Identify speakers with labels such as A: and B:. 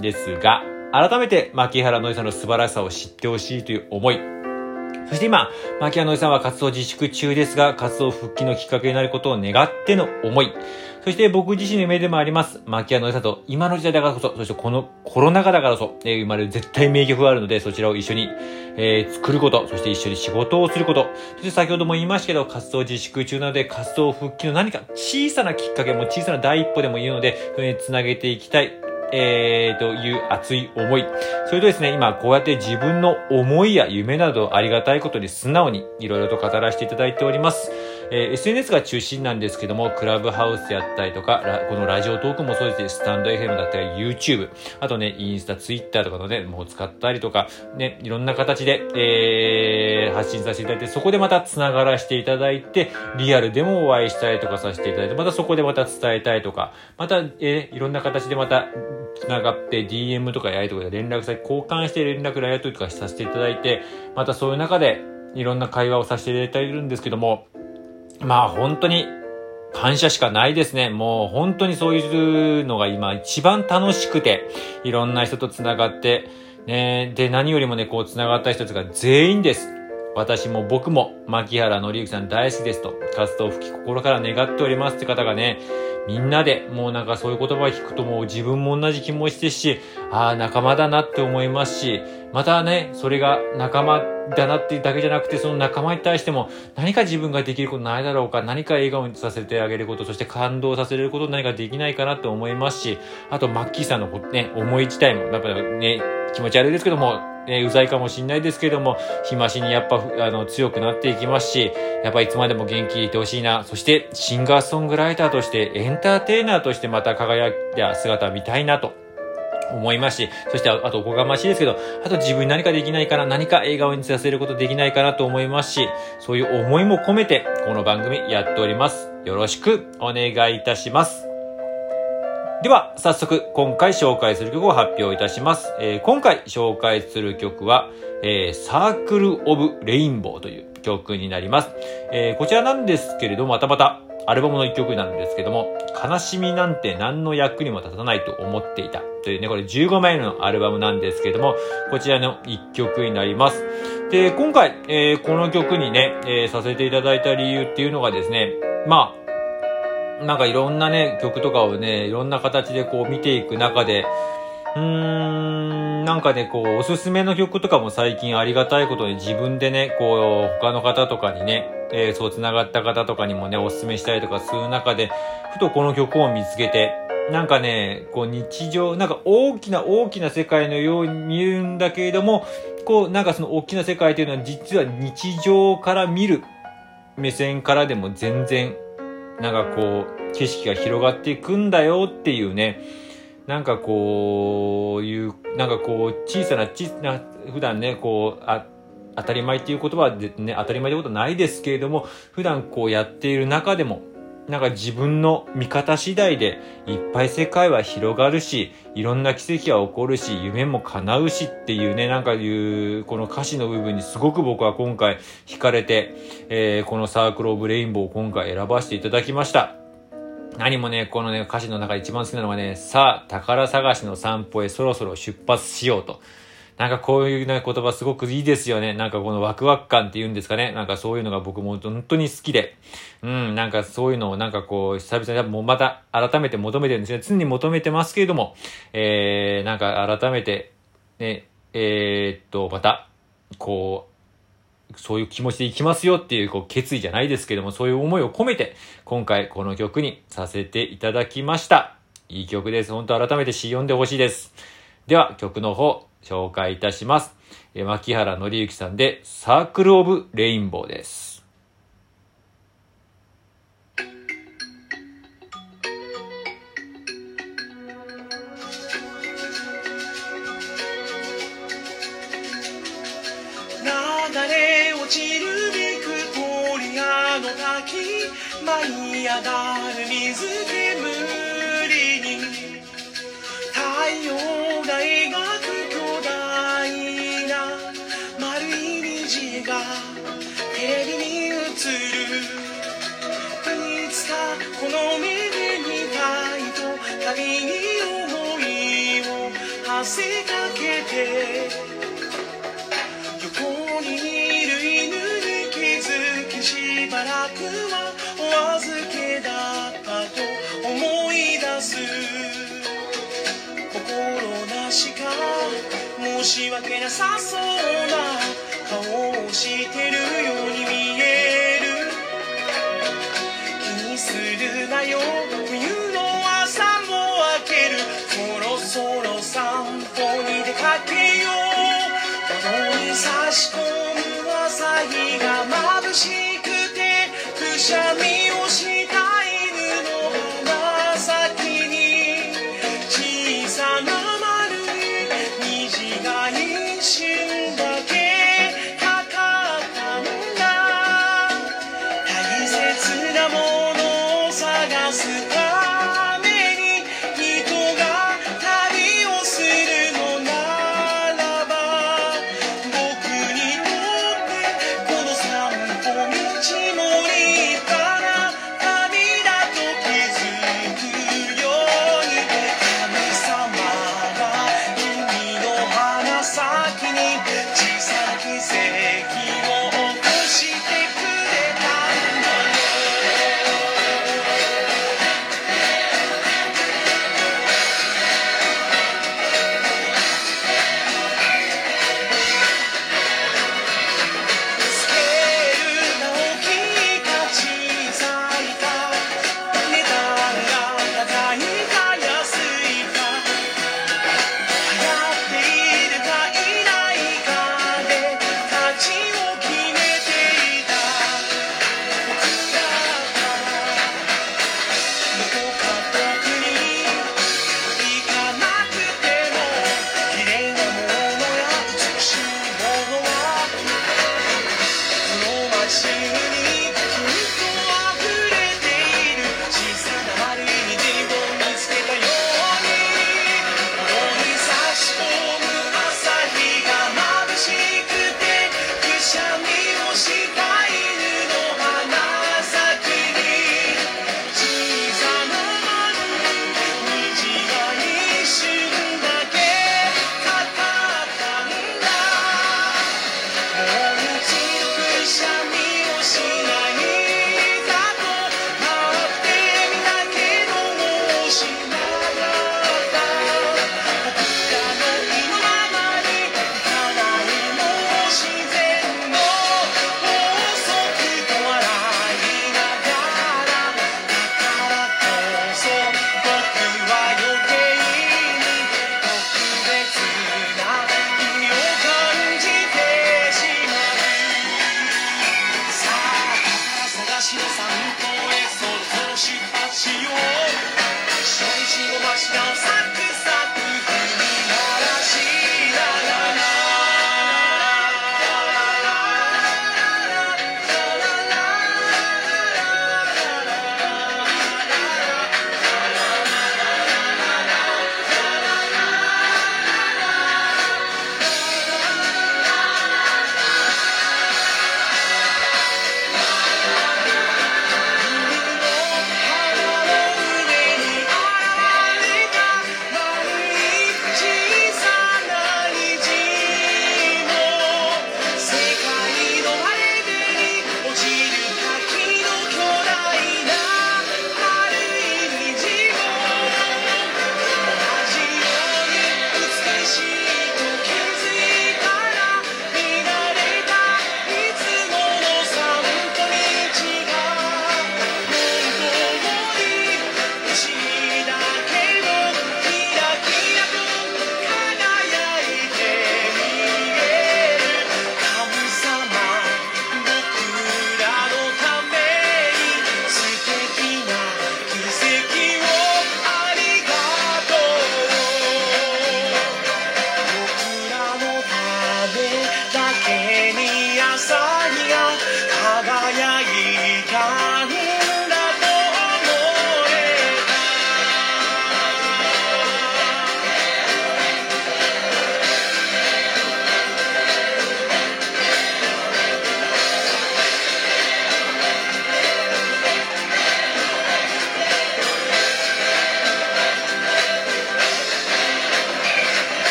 A: ですが、改めて牧原のりさんの素晴らしさを知ってほしいという思い、そして今、牧原のりさんは活動自粛中ですが、活動復帰のきっかけになることを願っての思い。そして僕自身の夢でもあります、牧原のりさんと今の時代だからこそ、そしてこのコロナ禍だからこそ、えー生まれる絶対名曲があるので、そちらを一緒に、えー作ること、そして一緒に仕事をすること、そして先ほども言いましたけど、活動自粛中なので、活動復帰の何か小さなきっかけも小さな第一歩でもいいので、それにつなげていきたい。えー、という熱い思い。それとですね、今こうやって自分の思いや夢などありがたいことに素直にいろいろと語らせていただいております。えー SNS が中心なんですけども、クラブハウスやったりとか、このラジオトークもそうですし、スタンド FM だったり YouTube、あとね、インスタ、ツイッターとかのね、もう使ったりとか、ね、いろんな形で、えー、発信させていただいて、そこでまた繋がらせていただいて、リアルでもお会いしたりとかさせていただいて、またそこでまた伝えたいとか、また、えーいろんな形でまた、繋がって DM とかやりとかで連絡先交換して連絡のやりとりとかさせていただいて、またそういう中でいろんな会話をさせていただいているんですけども、まあ本当に感謝しかないですね。もう本当にそういうのが今一番楽しくて、いろんな人と繋がって、ね、で何よりもね、こう繋がった人たちが全員です。私も僕も牧原のりゆきさん大好きですと、活動復帰心から願っておりますって方がね、みんなでもうなんかそういう言葉を聞くともう自分も同じ気持ちですし、ああ、仲間だなって思いますし、またね、それが仲間だなっていうだけじゃなくて、その仲間に対しても何か自分ができることないだろうか、何か笑顔にさせてあげること、そして感動させること何かできないかなと思いますし、あとマッキーさんのね、思い自体も、やっぱね、気持ち悪いですけども、ね、うざいかもしんないですけども、日増しにやっぱ、あの、強くなっていきますし、やっぱいつまでも元気いてほしいな。そして、シンガーソングライターとして、エンターテイナーとしてまた輝いた姿を見たいなと。思いますし、そしてあとおこがましいですけど、あと自分に何かできないかな、何か笑顔にさせることできないかなと思いますし、そういう思いも込めて、この番組やっております。よろしくお願いいたします。では、早速、今回紹介する曲を発表いたします。えー今回紹介する曲は、えーサークル・オブ・レインボーという曲になります。えーこちらなんですけれども、またまた、アルバムの一曲なんですけども、悲しみなんて何の役にも立たないと思っていた。というね、これ15枚のアルバムなんですけども、こちらの一曲になります。で、今回、えーこの曲にね、えーさせていただいた理由っていうのがですね、まあ、なんかいろんなね、曲とかをね、いろんな形でこう見ていく中で、うーん、なんかね、こう、おすすめの曲とかも最近ありがたいことに自分でね、こう、他の方とかにね、えーそう繋がった方とかにもね、おすすめしたりとかする中で、ふとこの曲を見つけて、なんかね、こう日常、なんか大きな大きな世界のように見えるんだけれども、こう、なんかその大きな世界というのは実は日常から見る目線からでも全然なんかこう、景色が広がっていくんだよっていうね、なんかこういう、なんかこう、小さな、小さな、普段ね、こう、あ、当たり前っていう言葉はね、当たり前ってことはないですけれども、普段こうやっている中でも、なんか自分の見方次第でいっぱい世界は広がるし、いろんな奇跡は起こるし、夢も叶うしっていうね、なんかいう、この歌詞の部分にすごく僕は今回惹かれて、えーこのサークルオブレインボーを今回選ばせていただきました。何もね、このね、歌詞の中で一番好きなのはね、さあ、宝探しの散歩へそろそろ出発しようと。なんかこういうね、言葉すごくいいですよね。なんかこのワクワク感っていうんですかね。なんかそういうのが僕も本当に好きで。うん、なんかそういうのをなんかこう、久々にもうまた改めて求めてるんですね。常に求めてますけれども、えー、なんか改めて、ね、えー、っと、また、こう、そういう気持ちでいきますよっていうこう決意じゃないですけども、そういう思いを込めて、今回この曲にさせていただきました。いい曲です。本当改めて詩読んでほしいです。では、曲の方、紹介いたします。えー、牧原紀之さんで、サークルオブレインボーです。
B: 舞い上がる水煙に太陽るいつかこの目で見たいと旅に思いを馳せかけて横にいる犬に気づきしばらくはお預けだったと思い出す。心なしか申し訳なさそうな顔をしてるように差し込む朝日が眩しい